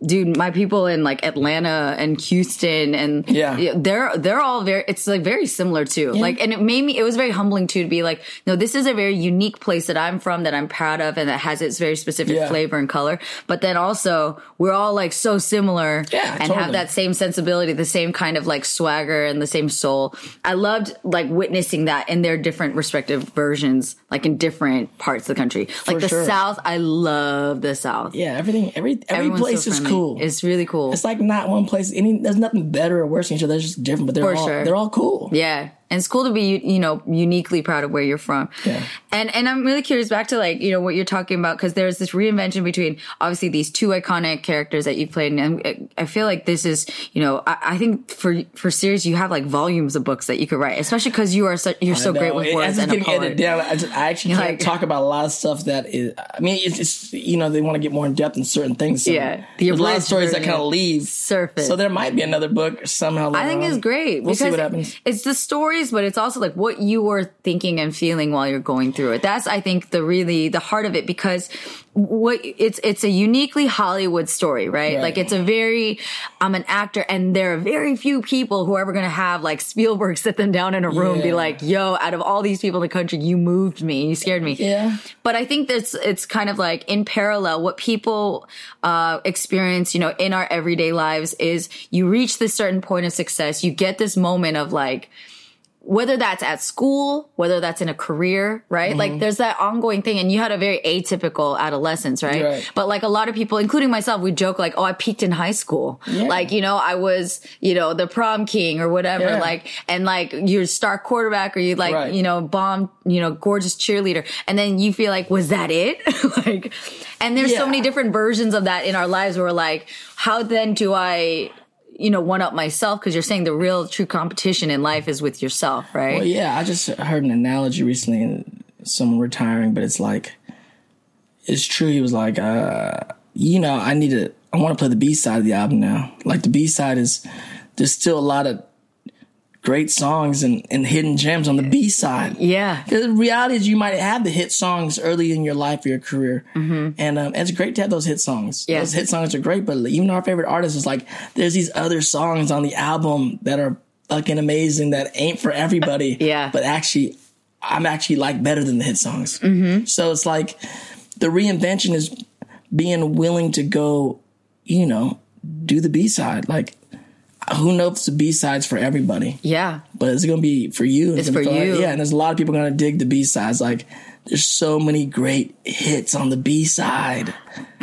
Dude, my people in like Atlanta and Houston and Yeah. they're they're all very it's like very similar too. Like and it made me it was very humbling too to be like, no, this is a very unique place that I'm from that I'm proud of and that has its very specific Yeah. flavor and color. But then also we're all like so similar Yeah, and have that same sensibility, the same kind of like swagger and the same soul. I loved like witnessing that in their different respective versions, like in different parts of the country. Like For the sure. South, I love the South. Yeah, everything, every every Everyone's place so is friendly. cool. It's really cool. It's like not one place. Any there's nothing better or worse than each other. They're just different, but they're For all sure. they're all cool. Yeah. And it's cool to be, you know, uniquely proud of where you're from. Yeah. And, and I'm really curious back to like, you know, what you're talking about, cause there's this reinvention between obviously these two iconic characters that you've played. And I feel like this is, you know, I, I think for, for series, you have like volumes of books that you could write, especially cause you are such, you're so I great with It- words and a poet. down, I, just, I actually can't like- talk about a lot of stuff that is. I mean, it's you know they want to get more in depth in certain things. So Yeah. The there's a lot of stories that kind of leave Surface. So there might be another book somehow. I think later it's great. We'll see what happens. It's the stories, but it's also like what you were thinking and feeling while you're going through it. That's, I think, the really, the heart of it because what it's, it's a uniquely Hollywood story, right? Right. Like it's a very, I'm an actor and there are very few people who are ever going to have like Spielberg sit them down in a room and be like, yo, out of all these people in the country, you moved me. You scared me. Yeah. But I think that's it's kind of like in parallel what people uh, experience, you know, in our everyday lives is you reach this certain point of success, you get this moment of like whether that's at school, whether that's in a career, right? Mm-hmm. Like there's that ongoing thing and you had a very atypical adolescence, right? Right. But like a lot of people, including myself, we joke like, oh, I peaked in high school. Yeah. Like, you know, I was, you know, the prom king or whatever. Yeah. Like, and like you're star quarterback or you like, Right. you know, bomb, you know, gorgeous cheerleader. And then you feel like, was that it? like, and there's so many different versions of that in our lives where we're like, how then do I, you know, one up myself? Cause you're saying the real true competition in life is with yourself, right? Well, yeah, I just heard an analogy recently. Someone retiring, but it's like it's true. He was like, uh, you know, I need to I want to play the B side of the album now. Like the B side is there's still a lot of great songs and, and hidden gems on the B side. Yeah. Because the reality is you might have the hit songs early in your life or your career. And um, it's great to have those hit songs. Mm-hmm. Yeah. Those hit songs are great, but even our favorite artists is like, there's these other songs on the album that are fucking amazing that ain't for everybody. Yeah. But actually, I'm actually like better than the hit songs. Mm-hmm. So it's like the reinvention is being willing to go, you know, do the B side. Like, who knows the B side's for everybody? Yeah. but it's gonna be for you. It's gonna for you. Yeah, and there's a lot of people gonna dig the B sides. Like, there's so many great hits on the B side.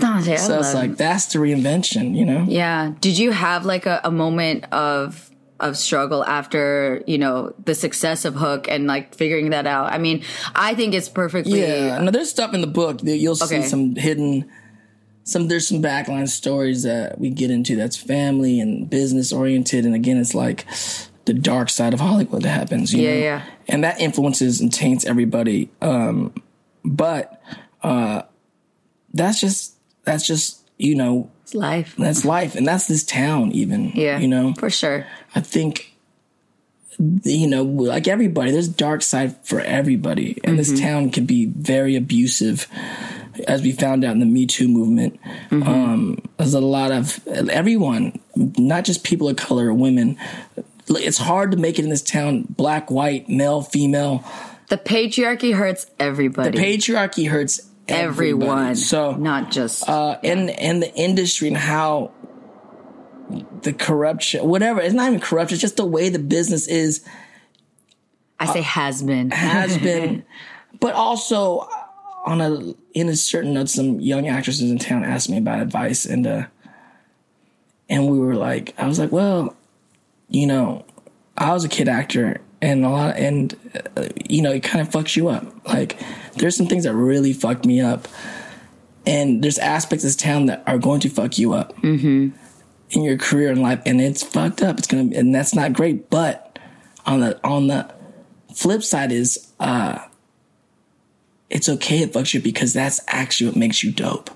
So it's like that's the reinvention, you know? Yeah. Did you have like a, a moment of of struggle after, you know, the success of Hook and like figuring that out? I mean, I think it's perfectly Yeah. No, there's stuff in the book that you'll Okay. see some hidden. Some there's some backline stories that we get into that's family and business oriented, and again, it's like the dark side of Hollywood that happens. You Yeah, know? yeah. and that influences and taints everybody. Um, but uh, that's just that's just you know It's life. that's life, and that's this town. Even Yeah. you know, For sure. I think you know, like everybody, there's dark side for everybody, and this town can be very abusive, as we found out in the Me Too movement. Um, there's a lot of everyone, not just people of color, women. It's hard to make it in this town, black, white, male, female. The patriarchy hurts everybody. The patriarchy hurts everybody. everyone. So not just uh, and and the industry and how the corruption, whatever. It's not even corruption. It's just the way the business is I say has been. has been, but also on a in a certain note, some young actresses in town asked me about advice, and uh, and we were like, I was like, well, you know, I was a kid actor, and a lot, and uh, you know, it kind of fucks you up. Like, there's some things that really fucked me up, and there's aspects of this town that are going to fuck you up in your career and life, and it's fucked up. It's gonna, and that's not great. But on the on the flip side is uh it's okay it fucks you because that's actually what makes you dope.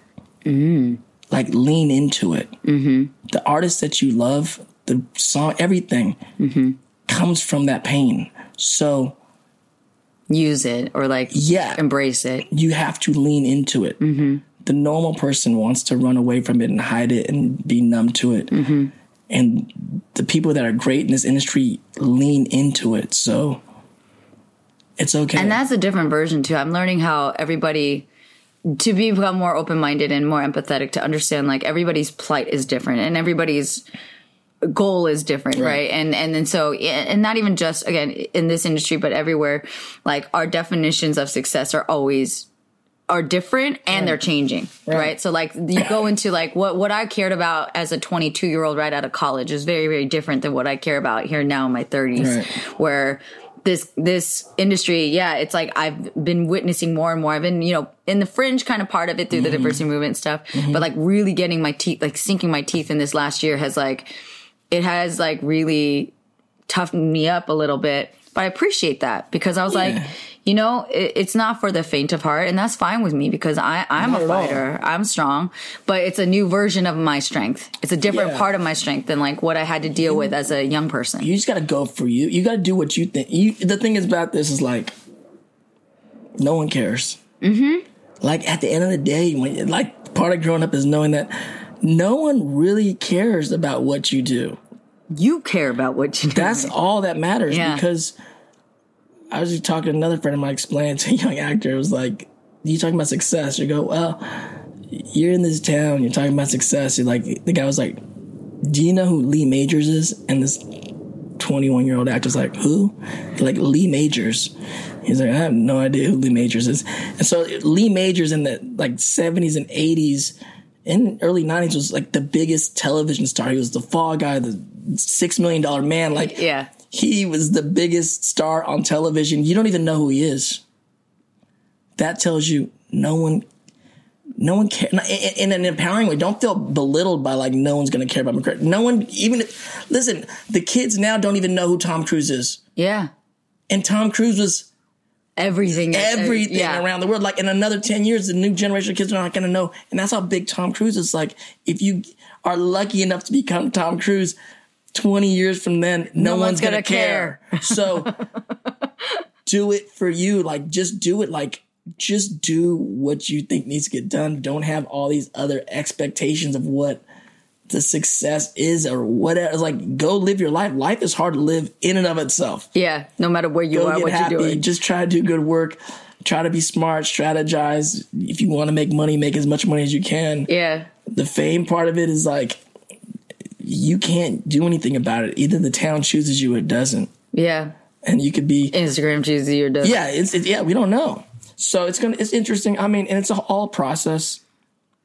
Mm. Like lean into it. Mm-hmm. the artist that you love the song everything mm-hmm. comes from that pain. So Use it or like Yeah. embrace it. you have to lean into it. Mm-hmm. The normal person wants to run away from it and hide it and be numb to it. Mm-hmm. And the people that are great in this industry lean into it. So it's okay And that's a different version too. I'm learning how everybody to become more open minded and more empathetic to understand like everybody's plight is different and everybody's goal is different, right? Right. And and then so and not even just again in this industry, but everywhere, like our definitions of success are always are different and they're changing, right. So like you go into like what what I cared about as a 22 year old right out of college is very very different than what I care about here now in my 30s, Right. where this this industry, yeah, it's like I've been witnessing more and more. I've been, you know, in the fringe kind of part of it through the mm-hmm. diversity movement stuff, mm-hmm. but like really getting my teeth, like sinking my teeth in this last year has like, it has like really toughened me up a little bit. But I appreciate that because I was like, you know, it, it's not for the faint of heart, and that's fine with me because I I'm Not a fighter, I'm strong, but it's a new version of my strength. It's a different Yeah. part of my strength than like what I had to deal with as a young person. you just gotta go for you. You gotta do what you think. You the thing is about this is like no one cares. Mm-hmm. Like at the end of the day, when like part of growing up is knowing that no one really cares about what you do. You care about what you do. That's all that matters Yeah. because I was just talking to another friend of mine explaining to a young actor, it was like, you talking about success. You go, well, you're in this town, you're talking about success. You're like, the guy was like, do you know who Lee Majors is? And this 21 year old actor's like, who? Like, Lee Majors. He's like, I have no idea who Lee Majors is. And so Lee Majors in the like 70s and 80s in early 90s was like the biggest television star. He was the fall guy, the six million dollar man. Like, Yeah. He was the biggest star on television. You don't even know who he is. That tells you no one, no one cares. In an empowering way, don't feel belittled by like no one's going to care about McCray. No one, even listen, the kids now don't even know who Tom Cruise is. Yeah. And Tom Cruise was everything, everything yeah. around the world. Like in another 10 years, the new generation of kids are not going to know. And that's how big Tom Cruise is. Like if you are lucky enough to become Tom Cruise 20 years from then, no, No one's, one's to gonna care. so do it for you. Like just do it. Like just do what you think needs to get done. Don't have all these other expectations of what the success is or whatever. It's like go live your life. Life is hard to live in and of itself Yeah, no matter where you go are, what happy. you're doing. Just try to do good work. Try to be smart. Strategize. If you want to make money, make as much money as you can. yeah, The fame part of it is like you can't do anything about it. Either the town chooses you or it doesn't, yeah. and you could be. Instagram chooses your doesn't. Yeah, it's it, yeah. We don't know. So it's gonna it's interesting. I mean, and it's a all process.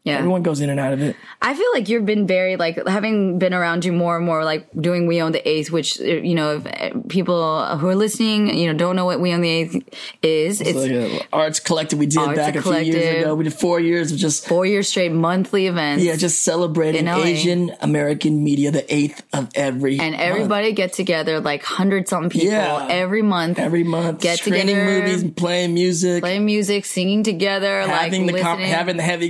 Yeah. Everyone goes in and out of it. I feel like you've been very like having been around you more and more, like doing We Own the Eighth, which uh, you know, if uh, people who are listening, you know, don't know what We Own the Eighth is. It's Like a arts collective we did Arts back a few years ago. We did four years of just four years straight monthly events. yeah, just celebrating Asian American media, the eighth of every and month. everybody get together, like hundred something people Yeah. every month, every month, Get together, movies, playing music, playing music, singing together, having like the com- having the heavy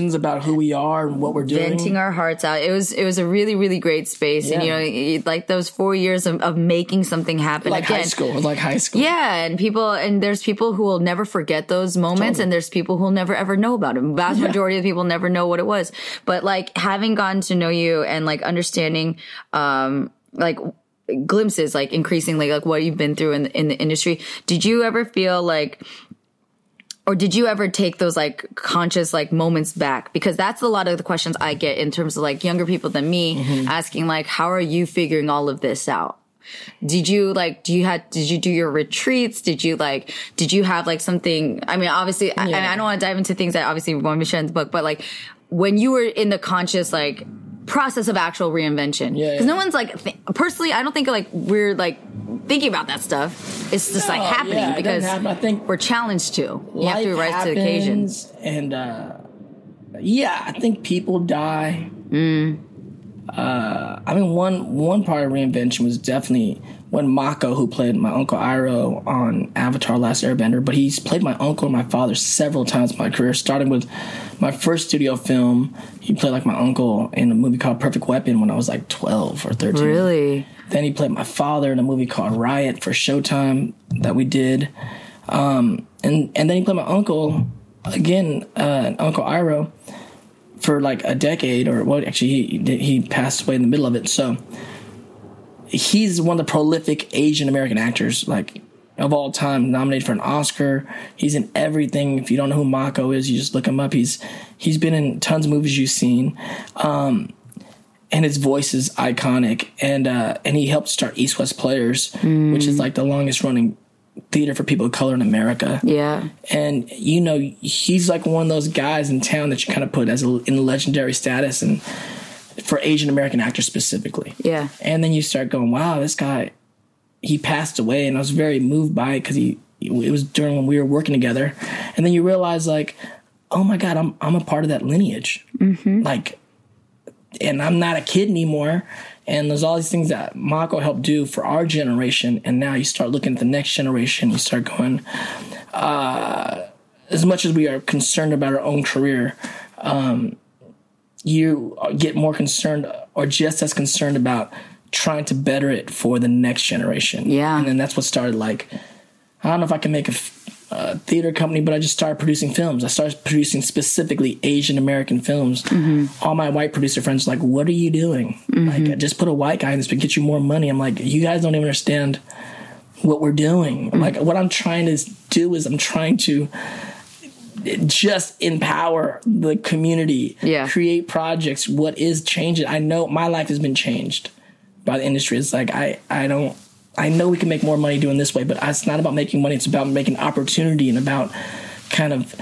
conversations about who we are and what we're doing. venting our hearts out. It was it was a really really great space, and you know, like those four years of, of making something happen like again. high school, like high school. Yeah, and people, and there's people who will never forget those moments, Totally. and there's people who will never ever know about it. Vast Yeah. majority of people never know what it was. But like having gotten to know you and like understanding, um, like glimpses, like increasingly, like what you've been through in in the industry. Did you ever feel like? Or did you ever take those like conscious like moments back? Because that's a lot of the questions I get in terms of like younger people than me Mm-hmm. asking like, how are you figuring all of this out? did you like do you had did you do your retreats did you like did you have like something i mean obviously I, I don't want to dive into things that obviously to share in the book but like when you were in the conscious like process of actual reinvention Yeah, because yeah. no one's like th- personally i don't think like we're like thinking about that stuff it's just like happening yeah, because happen. I think we're challenged to you have to life rise to the occasion And uh, yeah, I think people die. Mm. Uh, I mean, one one part of reinvention was definitely when Mako, who played my uncle Iroh on Avatar: Last Airbender, but he's played my uncle and my father several times in my career, starting with my first studio film. He played like my uncle in a movie called Perfect Weapon when I was like twelve or thirteen. really Then he played my father in a movie called Riot for Showtime that we did. Um, and, and then he played my uncle again, uh, Uncle Iroh for like a decade or well, actually he, he passed away in the middle of it. So he's one of the prolific Asian American actors, like of all time, nominated for an Oscar. He's in everything. If you don't know who Mako is, you just look him up. He's, he's been in tons of movies you've seen. Um, and his voice is iconic. And uh, and he helped start East West Players, which is like the longest running theater for people of color in America. yeah And you know, he's like one of those guys in town that you kind of put as a, in legendary status, and for Asian American actors specifically. yeah And then you start going, wow, this guy, he passed away, and I was very moved by it because he. It was during when we were working together, and then you realize like, oh my god, I'm I'm a part of that lineage. Mm-hmm. Like, and I'm not a kid anymore. And there's all these things that Mako helped do for our generation. And now you start looking at the next generation. You start going, uh, as much as we are concerned about our own career, um, you get more concerned or just as concerned about trying to better it for the next generation. Yeah. And then that's what started like, I don't know if I can make a f- uh, theater company, but I just started producing films. I started producing specifically Asian American films. Mm-hmm. All my white producer friends were like, "What are you doing? Like, mm-hmm. just put a white guy in this, but get you more money." I'm like, "You guys don't even understand what we're doing. Mm-hmm. Like, what I'm trying to do is I'm trying to." just empower the community Yeah. create projects what is changing i know my life has been changed by the industry it's like i i don't i know we can make more money doing this way but it's not about making money. It's about making opportunity and about kind of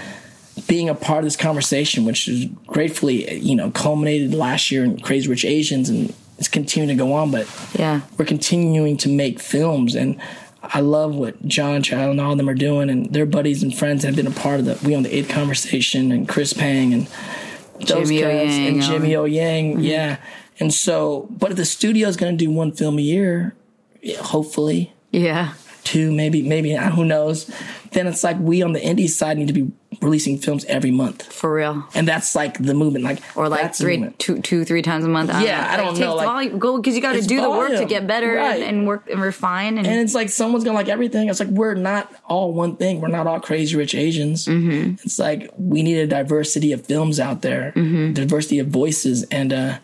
being a part of this conversation which is gratefully you know culminated last year in crazy rich asians and it's continuing to go on but yeah. we're continuing to make films and I love what John Child and all of them are doing and their buddies and friends have been a part of the We Own the Eighth conversation and Chris Pang and those Jimmy O guys Yang, and Jimmy O Yang, mm-hmm. yeah. And so, but if the studio is going to do one film a year, hopefully, yeah two, maybe, maybe uh, who knows. Then it's like we on the indie side need to be releasing films every month, For real. and that's like the movement. Like Or like three, two, two, three times a month. Yeah, I don't it know, takes like- volume. Go because you got to do the work to get better right. and, and work and refine. And, And it's like someone's gonna like everything. It's like we're not all one thing. We're not all crazy rich Asians. Mm-hmm. It's like we need a diversity of films out there, Mm-hmm. diversity of voices, and uh,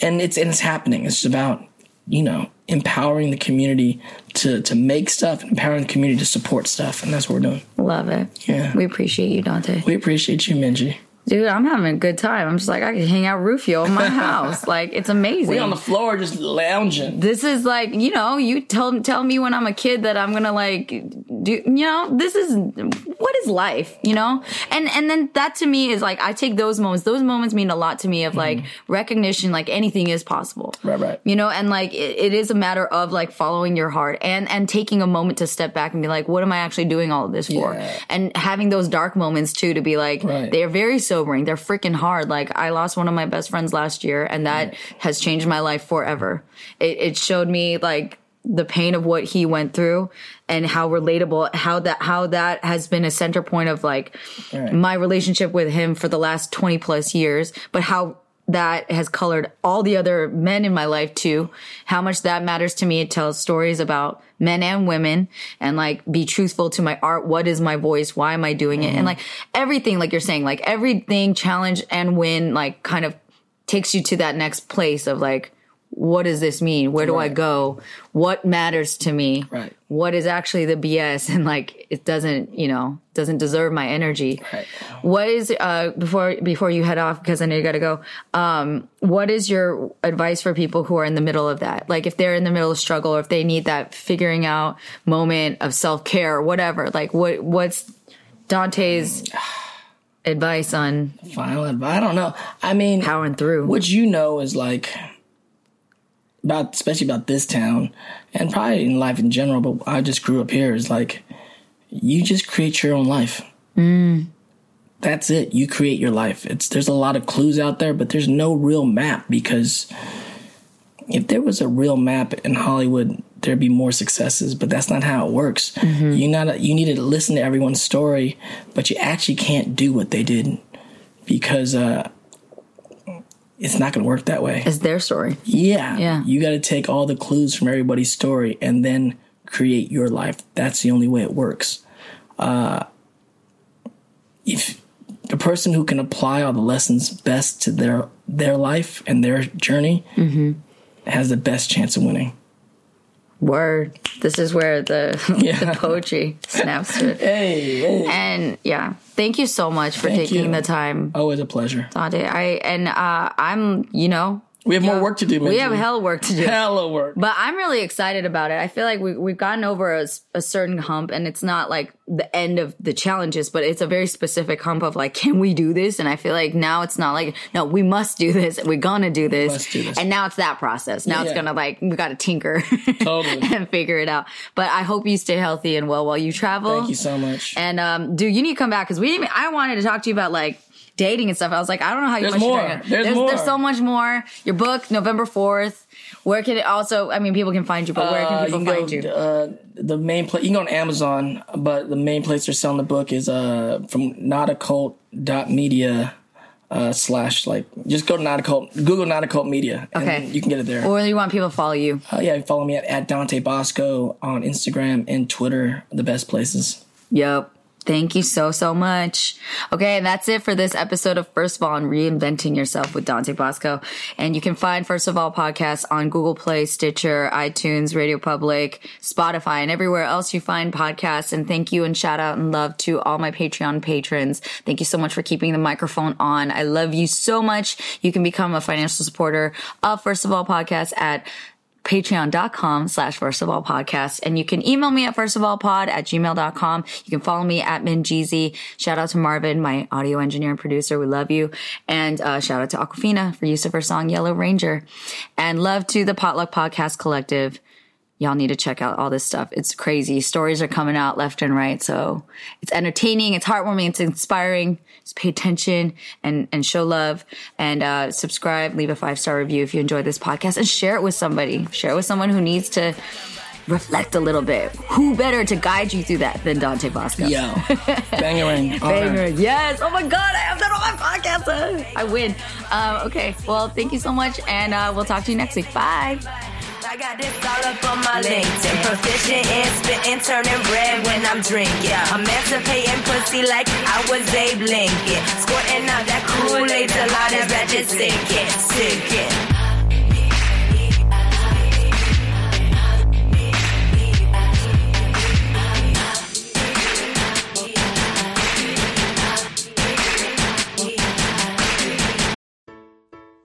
and it's and it's happening. It's about you know empowering the community to to make stuff, empowering the community to support stuff, and that's what we're doing. love it. Yeah. We appreciate you, Dante. We appreciate you, Minji. Dude, I'm having a good time. I'm just like, I can hang out Rufio in my house. Like, it's amazing. We on the floor just lounging. this is like you know you tell tell me when i'm a kid that i'm gonna like do you know this is what is life you know and and then that to me is like i take those moments those moments mean a lot to me of like mm-hmm. recognition like anything is possible. Right, right. you know and like it, it is a matter of like following your heart and and taking a moment to step back and be like what am i actually doing all of this for Yeah. and having those dark moments too to be like Right. they're very sobering. They're freaking hard. Like i lost one of my best friends last year and that mm. has changed my life forever. It, it showed me like the pain of what he went through and how relatable how that how that has been a center point of like Right. my relationship with him for the last 20 plus years but how that has colored all the other men in my life too. How much that matters to me. It tells stories about men and women and like be truthful to my art. What is my voice? Why am i doing it? And mm-hmm. like everything like you're saying like everything challenge and win like kind of takes you to that next place of like what does this mean where do i go what matters to me Right. what is actually the bs and like it doesn't you know doesn't deserve my energy Right. what is uh before before you head off because i know you gotta go um what is your advice for people who are in the middle of that like if they're in the middle of struggle or if they need that figuring out moment of self-care or whatever like what what's dante's advice on Final advice. I don't know. I mean, powering through what you know is like about especially about this town and probably in life in general but i just grew up here is like you just create your own life. That's it. You create your life. It's there's a lot of clues out there but there's no real map because if there was a real map in hollywood there'd be more successes but that's not how it works. You not you need to listen to everyone's story but you actually can't do what they did because uh it's not going to work that way It's their story yeah. Yeah. You got to take all the clues from everybody's story and then create your life. That's the only way it works. Uh, if the person who can apply all the lessons best to their their life and their journey has the best chance of winning. Word this is where the, Yeah. the poetry snaps to it Hey, hey. and yeah thank you so much for Thank taking you. the time always a pleasure. Dante. I and uh, I'm, you know, We have more work to do. We have hell work to do. hella work. But I'm really excited about it. I feel like we, we've gotten over a certain hump, and it's not like the end of the challenges, but it's a very specific hump of like, can we do this? And I feel like now it's not like, no, we must do this. We're gonna do this. must do this. And now it's that process. Now it's gonna like we got to tinker Totally. and figure it out. But I hope you stay healthy and well while you travel. Thank you so much. And um, dude, you need to come back because we didn't. Even, I wanted to talk to you about like dating and stuff. I was like, I don't know how you There's much more. There's there's, more. there's so much more. Your book, November fourth. Where can it also? I mean, people can find you, but where Uh, can people you can find go, you? Uh, the main place you can go on Amazon, but the main place they're selling the book is uh, from notacult.media uh, slash like just go to notacult, Google notacult media, and Okay. you can get it there. or you want people to follow you? uh, yeah, follow me at, at Dante Basco on Instagram and Twitter, the best places. Yep. Thank you so, so much. Okay, and that's it for this episode of First of All on Reinventing Yourself with Dante Basco. And you can find First of All podcasts on Google Play, Stitcher, iTunes, Radio Public, Spotify, and everywhere else you find podcasts. And thank you and shout out and love to all my Patreon patrons. Thank you so much for keeping the microphone on. I love you so much. You can become a financial supporter of First of All podcast at patreon.com slash first of all podcast. And you can email me at first of all pod at gmail.com. You can follow me at Minjeezy. Shout out to Marvin, my audio engineer and producer. We love you. And uh, shout out to Awkwafina for use of her song Yellow Ranger. And love to the Potluck Podcast Collective. Y'all need to check out all this stuff. It's crazy. Stories are coming out left and right. So it's entertaining. It's heartwarming. It's inspiring. Just pay attention and, and show love and, uh, subscribe, leave a five star review if you enjoy this podcast and share it with somebody. Share it with someone who needs to reflect a little bit. Who better to guide you through that than Dante Basco? Yo, bangarang. All right. Banger. Yes. Oh my God, I have that on my podcast. I win. Um, okay. Well, thank you so much, and uh, we'll talk to you next week. Bye. I got this all up on my LinkedIn. Proficient in spitting, turning red when I'm drinking. Emancipating pussy like I was Abe Lincoln. Squirting out that Kool-Aid till all that ratchet sinking, sinking.